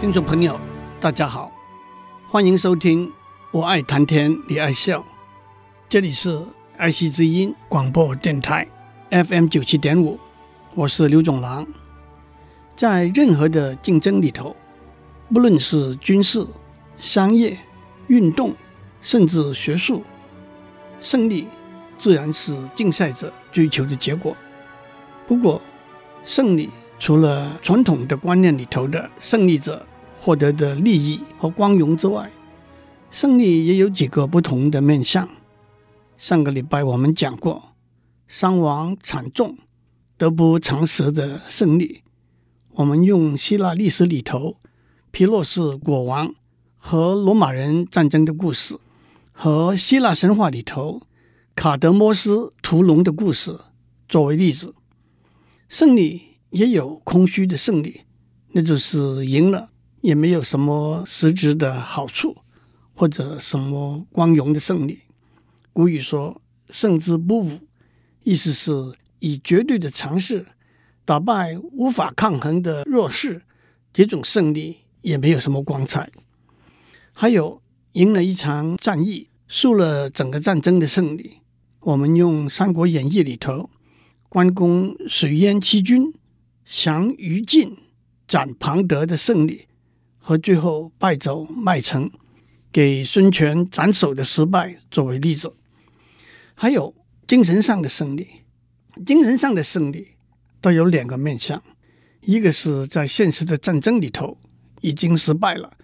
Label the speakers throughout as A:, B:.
A: 听众朋友，大家好，欢迎收听《我爱谈天，你爱笑》。这里是爱惜之音广播电台 FM 九七点五，我是刘总郎。在任何的竞争里头，不论是军事、商业、运动，甚至学术，胜利自然是竞赛者追求的结果。不过，胜利除了传统的观念里头的胜利者。获得的利益和光荣之外，胜利也有几个不同的面向。上个礼拜我们讲过，伤亡惨重、得不偿失的胜利。我们用希腊历史里头皮洛士国王和罗马人战争的故事，和希腊神话里头卡德摩斯屠龙的故事作为例子。胜利也有空虚的胜利，那就是赢了。也没有什么实质的好处，或者什么光荣的胜利。古语说“胜之不武”，意思是以绝对的强势打败无法抗衡的弱势，这种胜利也没有什么光彩。还有赢了一场战役，输了整个战争的胜利。我们用《三国演义》里头，关公水淹七军、降于禁、斩庞德的胜利。和最后败走麦城，给孙权斩首的失败作为例子，还有精神上的胜利。精神上的胜利都有两个面向：一个是在现实的战争里头已经失败了，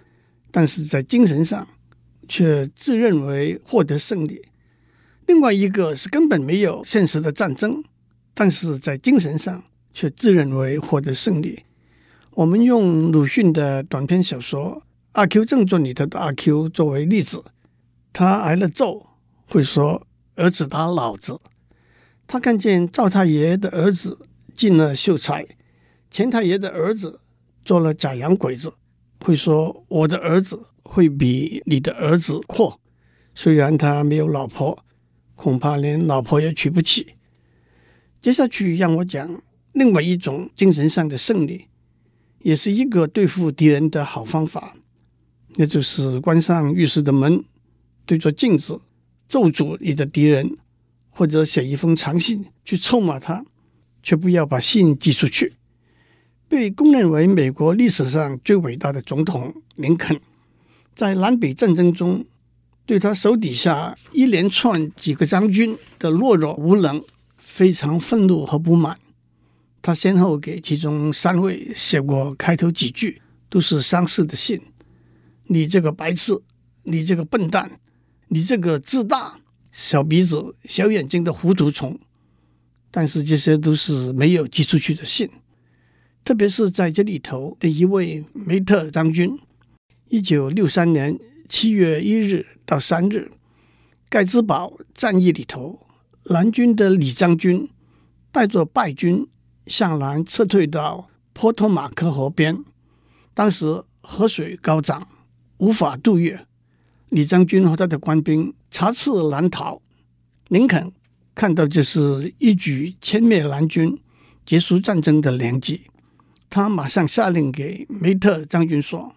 A: 但是在精神上却自认为获得胜利；另外一个是根本没有现实的战争，但是在精神上却自认为获得胜利。我们用鲁迅的短篇小说《阿 Q 正传》里头的阿 Q 作为例子，他挨了揍，会说“儿子打老子”；他看见赵太爷的儿子进了秀才，钱太爷的儿子做了假洋鬼子，会说“我的儿子会比你的儿子阔”。虽然他没有老婆，恐怕连老婆也娶不起。接下去让我讲另外一种精神上的胜利。也是一个对付敌人的好方法，那就是关上浴室的门，对着镜子咒诅你的敌人，或者写一封长信去臭骂他，却不要把信寄出去。被公认为美国历史上最伟大的总统林肯，在南北战争中，对他手底下一连串几个将军的懦弱无能，非常愤怒和不满。他先后给其中三位写过开头几句都是相似的信：“你这个白痴，你这个笨蛋，你这个自大、小鼻子、小眼睛的糊涂虫。”但是这些都是没有寄出去的信。特别是在这里头的一位梅特将军，一九六三年七月一日到三日，盖茨堡战役里头，南军的李将军带着败军。向南撤退到波托马克河边，当时河水高涨，无法渡越。李将军和他的官兵插翅难逃。林肯看到这是一举歼灭南军、结束战争的良机，他马上下令给梅特将军说：“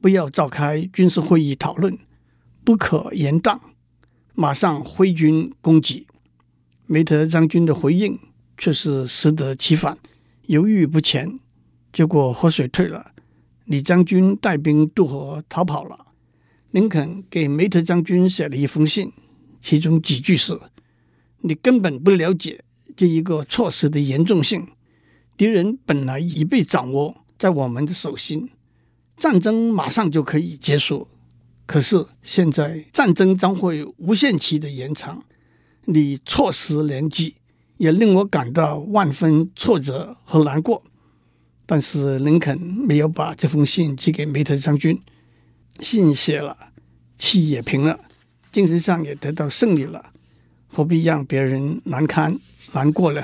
A: 不要召开军事会议讨论，不可延宕，马上挥军攻击。”梅特将军的回应。却是适得其反，犹豫不前，结果河水退了，李将军带兵渡河逃跑了。林肯给梅特将军写了一封信，其中几句是：“你根本不了解这一个措施的严重性，敌人本来已被掌握在我们的手心，战争马上就可以结束，可是现在战争将会无限期的延长，你错失良机。”也令我感到万分挫折和难过。但是林肯没有把这封信寄给梅特将军。信写了，气也平了，精神上也得到胜利了，何必让别人难堪难过呢？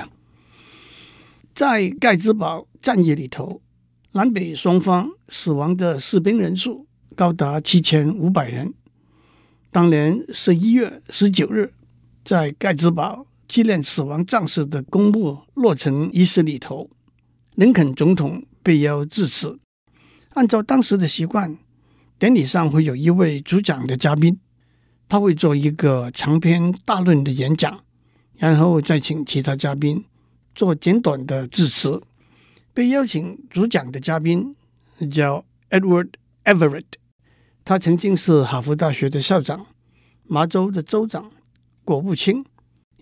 A: 在盖茨堡战役里头，南北双方死亡的士兵人数高达七千五百人。当年十一月十九日，在盖茨堡纪念死亡战士的公墓落成仪式里头，林肯总统被邀致辞。按照当时的习惯，典礼上会有一位主讲的嘉宾，他会做一个长篇大论的演讲，然后再请其他嘉宾做简短的致辞。被邀请主讲的嘉宾叫 Edward Everett。他曾经是哈佛大学的校长，麻州的州长，国务卿，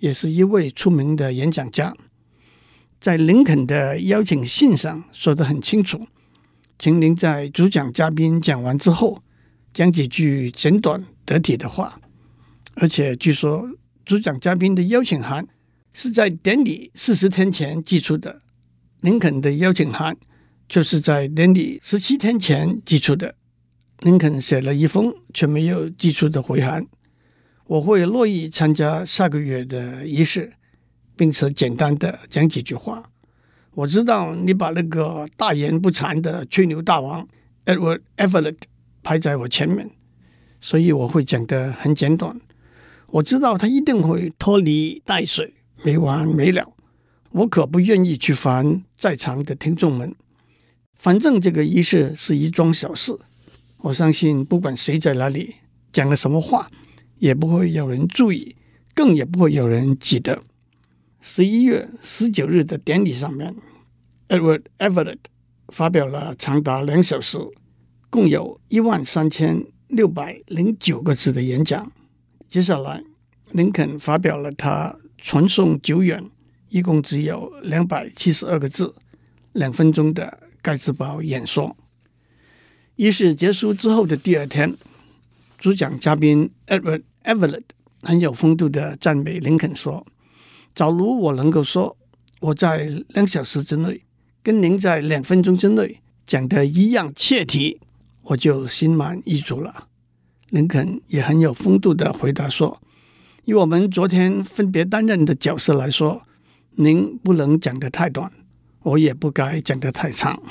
A: 也是一位出名的演讲家。在林肯的邀请信上说得很清楚，请您在主讲嘉宾讲完之后，讲几句简短得体的话。而且据说主讲嘉宾的邀请函是在典礼四十天前寄出的，林肯的邀请函就是在典礼十七天前寄出的。林肯写了一封却没有寄出的回函。我会乐意参加下个月的仪式，并且简单的讲几句话。我知道你把那个大言不惭的吹牛大王 Edward Everett 排在我前面，所以我会讲得很简短。我知道他一定会拖泥带水，没完没了。我可不愿意去烦在场的听众们。反正这个仪式是一桩小事。我相信，不管谁在哪里讲了什么话，也不会有人注意，更也不会有人记得。十一月十九日的典礼上面，Edward Everett 发表了长达两小时、共有一万三千六百零九个字的演讲。接下来，林肯发表了他传颂久远、一共只有两百七十二个字、两分钟的盖茨堡演说。仪式结束之后的第二天，主讲嘉宾 Edward Everett 很有风度的赞美林肯说：“假如我能够说我在两小时之内跟您在两分钟之内讲的一样切题，我就心满意足了。”林肯也很有风度的回答说：“以我们昨天分别担任的角色来说，您不能讲得太短，我也不该讲得太长。”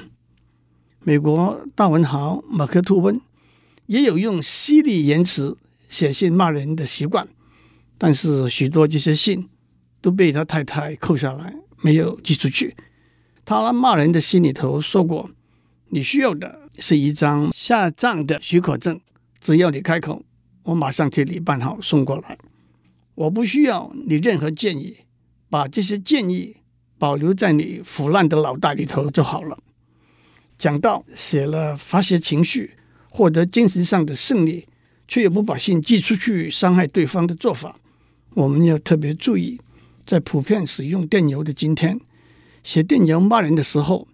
A: 美国大文豪马克吐温也有用犀利言辞写信骂人的习惯，但是许多这些信都被他太太扣下来，没有寄出去。他骂人的信里头说过：“你需要的是一张下葬的许可证，只要你开口，我马上替你办好送过来。我不需要你任何建议，把这些建议保留在你腐烂的脑袋里头就好了。”讲到写了发泄情绪、获得精神上的胜利，却又不把信寄出去伤害对方的做法，我们要特别注意。在普遍使用电邮的今天，写电邮骂人的时候，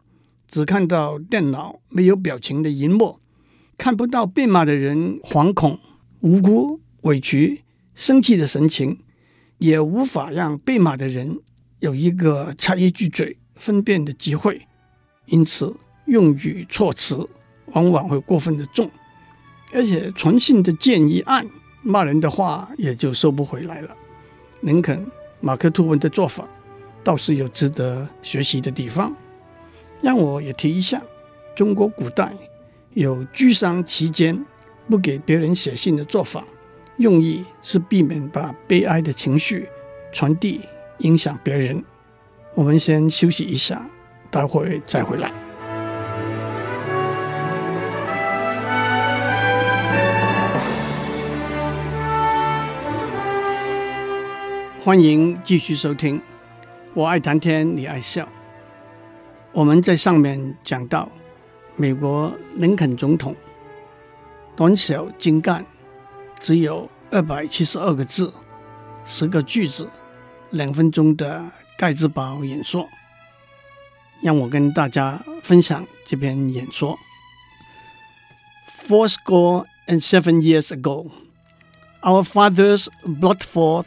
A: 只看到电脑没有表情的萤幕，看不到被骂的人惶恐、无辜、委屈、生气的神情，也无法让被骂的人有一个插一句嘴分辨的机会，因此。用语措辞往往会过分的重，而且传信的剑一按，骂人的话也就收不回来了。林肯、马克吐温的做法倒是有值得学习的地方。让我也提一下，中国古代有居丧期间不给别人写信的做法，用意是避免把悲哀的情绪传递影响别人。我们先休息一下，待会再回来。欢迎继续收听，我爱谈天，你爱笑。我们在上面讲到，美国林肯总统短小精干，只有二百七十二个字，十个句子，两分钟的盖茨堡演说。让我跟大家分享这篇演说。Fourscore and seven years ago, our fathers brought forth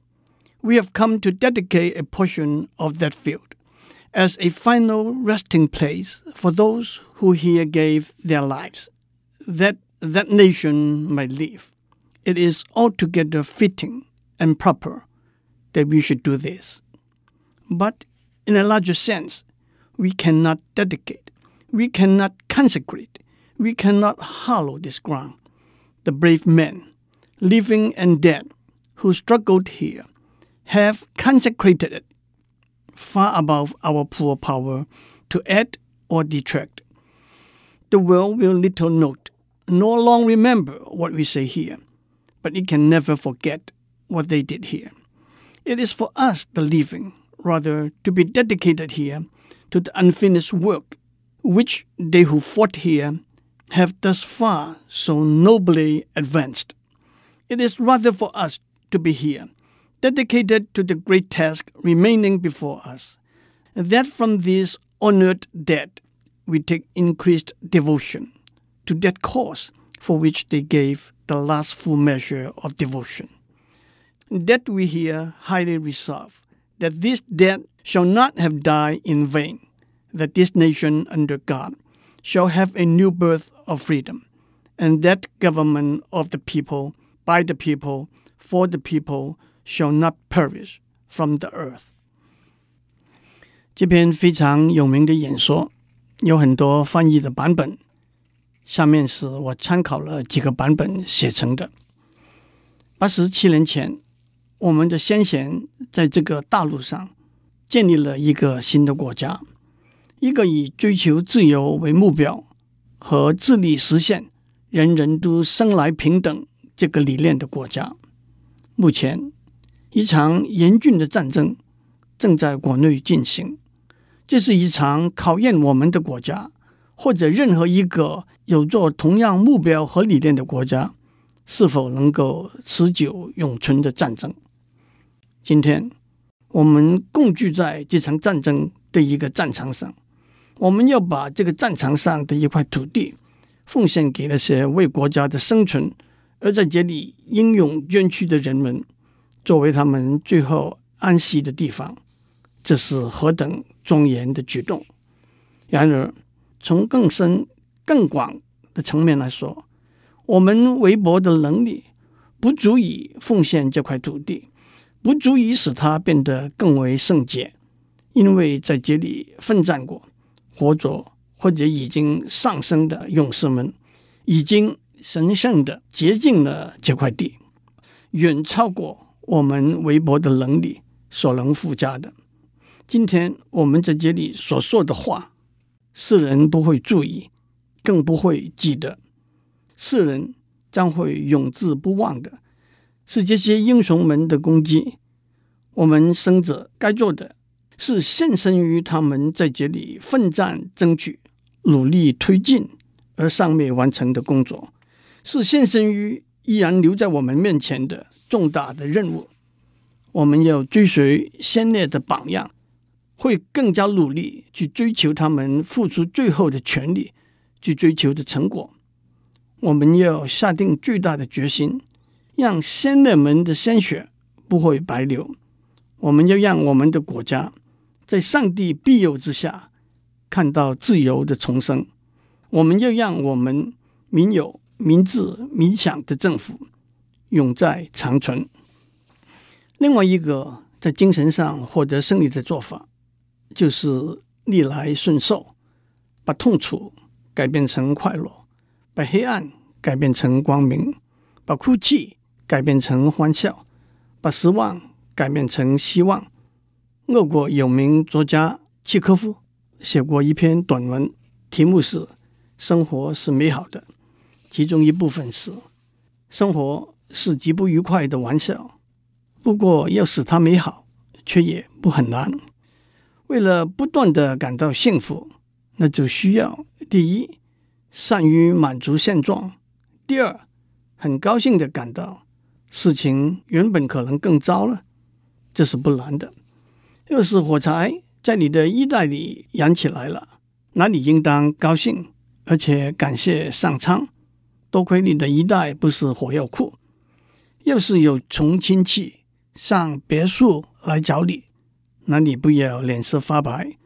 A: We have come to dedicate a portion of that field as a final resting place for those who here gave their lives, that that nation might live. It is altogether fitting and proper that we should do this. But in a larger sense, we cannot dedicate, we cannot consecrate, we cannot hallow this ground. The brave men, living and dead, who struggled here, have consecrated it far above our poor power to add or detract. The world will little note, nor long remember what we say here, but it can never forget what they did here. It is for us, the living, rather, to be dedicated here to the unfinished work which they who fought here have thus far so nobly advanced. It is rather for us to be here, dedicated to the great task remaining before us, that from this honored dead we take increased devotion to that cause for which they gave the last full measure of devotion. That we here highly resolve that this dead shall not have died in vain, that this nation under God shall have a new birth of freedom, and that government of the people, by the people, for the people, shall not perish from the earth。这篇非常有名的演说有很多翻译的版本，下面是我参考了几个版本写成的。八十七年前，我们的先贤在这个大陆上建立了一个新的国家，一个以追求自由为目标和致力实现人人都生来平等这个理念的国家。目前，一场严峻的战争正在国内进行，这是一场考验我们的国家，或者任何一个有着同样目标和理念的国家是否能够持久永存的战争。今天，我们共聚在这场战争的一个战场上，我们要把这个战场上的一块土地奉献给那些为国家的生存而在这里英勇捐躯的人们。作为他们最后安息的地方，这是何等庄严的举动！然而，从更深、更广的层面来说，我们微薄的能力不足以奉献这块土地，不足以使它变得更为圣洁，因为在这里奋战过、活着或者已经上升的勇士们，已经神圣的洁净了这块地，远超过。我们微薄的能力所能附加的，今天我们在这里所说的话，世人不会注意，更不会记得。世人将会永志不忘的，是这些英雄们的功绩。我们生者该做的，是献身于他们在这里奋战争取、努力推进而尚未完成的工作，是献身于。依然留在我们面前的重大的任务，我们要追随先烈的榜样，会更加努力去追求他们付出最后的全力去追求的成果。我们要下定巨大的决心，让先烈们的鲜血不会白流。我们要让我们的国家在上帝庇佑之下看到自由的重生。我们要让我们民有。民治民享的政府永在长存。另外一个在精神上获得胜利的做法，就是逆来顺受，把痛楚改变成快乐，把黑暗改变成光明，把哭泣改变成欢笑，把失望改变成希望。俄国有名作家契科夫写过一篇短文，题目是《生活是美好的》。其中一部分是，生活是极不愉快的玩笑，不过要使它美好，却也不很难。为了不断地感到幸福，那就需要第一，善于满足现状；第二，很高兴地感到事情原本可能更糟了，这是不难的。要是火柴在你的衣袋里燃起来了，那你应当高兴，而且感谢上苍。多亏你的一袋不是火药库。要是有从亲戚上别墅来找你，那你不要脸色发白，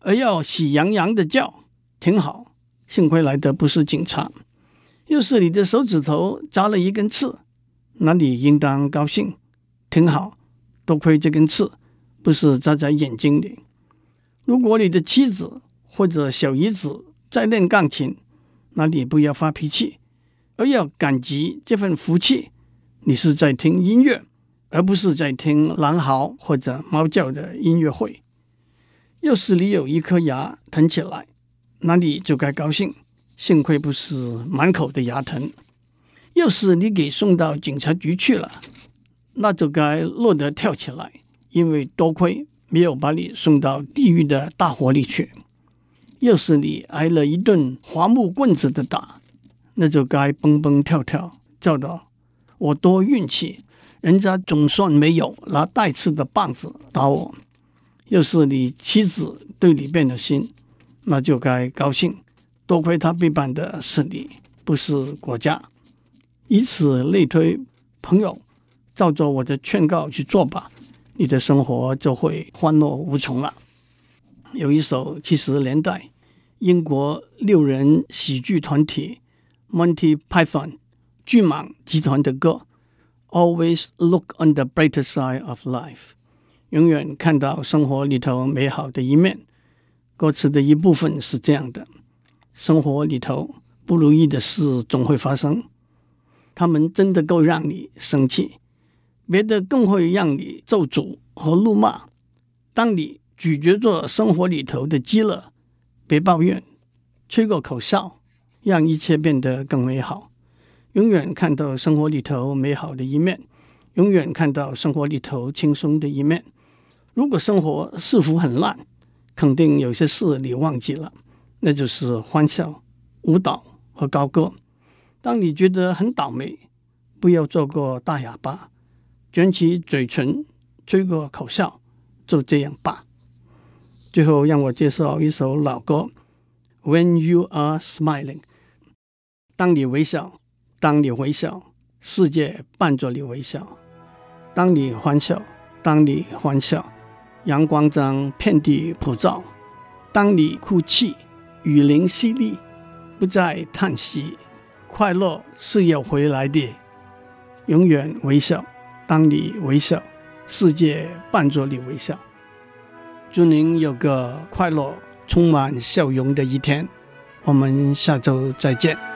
A: 而要喜洋洋的叫，挺好。幸亏来的不是警察。要是你的手指头扎了一根刺，那你应当高兴，挺好。多亏这根刺不是扎在眼睛里。如果你的妻子或者小姨子在练钢琴，那你不要发脾气，而要感激这份福气。你是在听音乐，而不是在听狼嚎或者猫叫的音乐会。要是你有一颗牙疼起来，那你就该高兴，幸亏不是满口的牙疼。要是你给送到警察局去了，那就该乐得跳起来，因为多亏没有把你送到地狱的大火里去。要是你挨了一顿伐木棍子的打，那就该蹦蹦跳跳，叫道。我多运气，人家总算没有拿带刺的棒子打我。要是你妻子对你变了心，那就该高兴，多亏他背叛的是你，不是国家。以此类推，朋友，照着我的劝告去做吧，你的生活就会欢乐无穷了。有一首七十年代英国六人喜剧团体 Monty Python。巨蟒集团的歌，Always look on the brighter side of life，永远看到生活里头美好的一面。歌词的一部分是这样的：生活里头不如意的事总会发生，他们真的够让你生气，别的更会让你咒诅和怒骂。当你咀嚼着生活里头的饥饿，别抱怨，吹个口哨，让一切变得更美好。永远看到生活里头美好的一面，永远看到生活里头轻松的一面。如果生活似乎很烂，肯定有些事你忘记了，那就是欢笑、舞蹈和高歌。当你觉得很倒霉，不要做个大哑巴，卷起嘴唇，吹个口哨，就这样吧。最后，让我介绍一首老歌《When You Are Smiling》，当你微笑。当你微笑，世界伴着你微笑；当你欢笑，当你欢笑，阳光将遍地普照；当你哭泣，雨淋淅沥，不再叹息，快乐是要回来的。永远微笑，当你微笑，世界伴着你微笑。祝您有个快乐、充满笑容的一天。我们下周再
B: 见。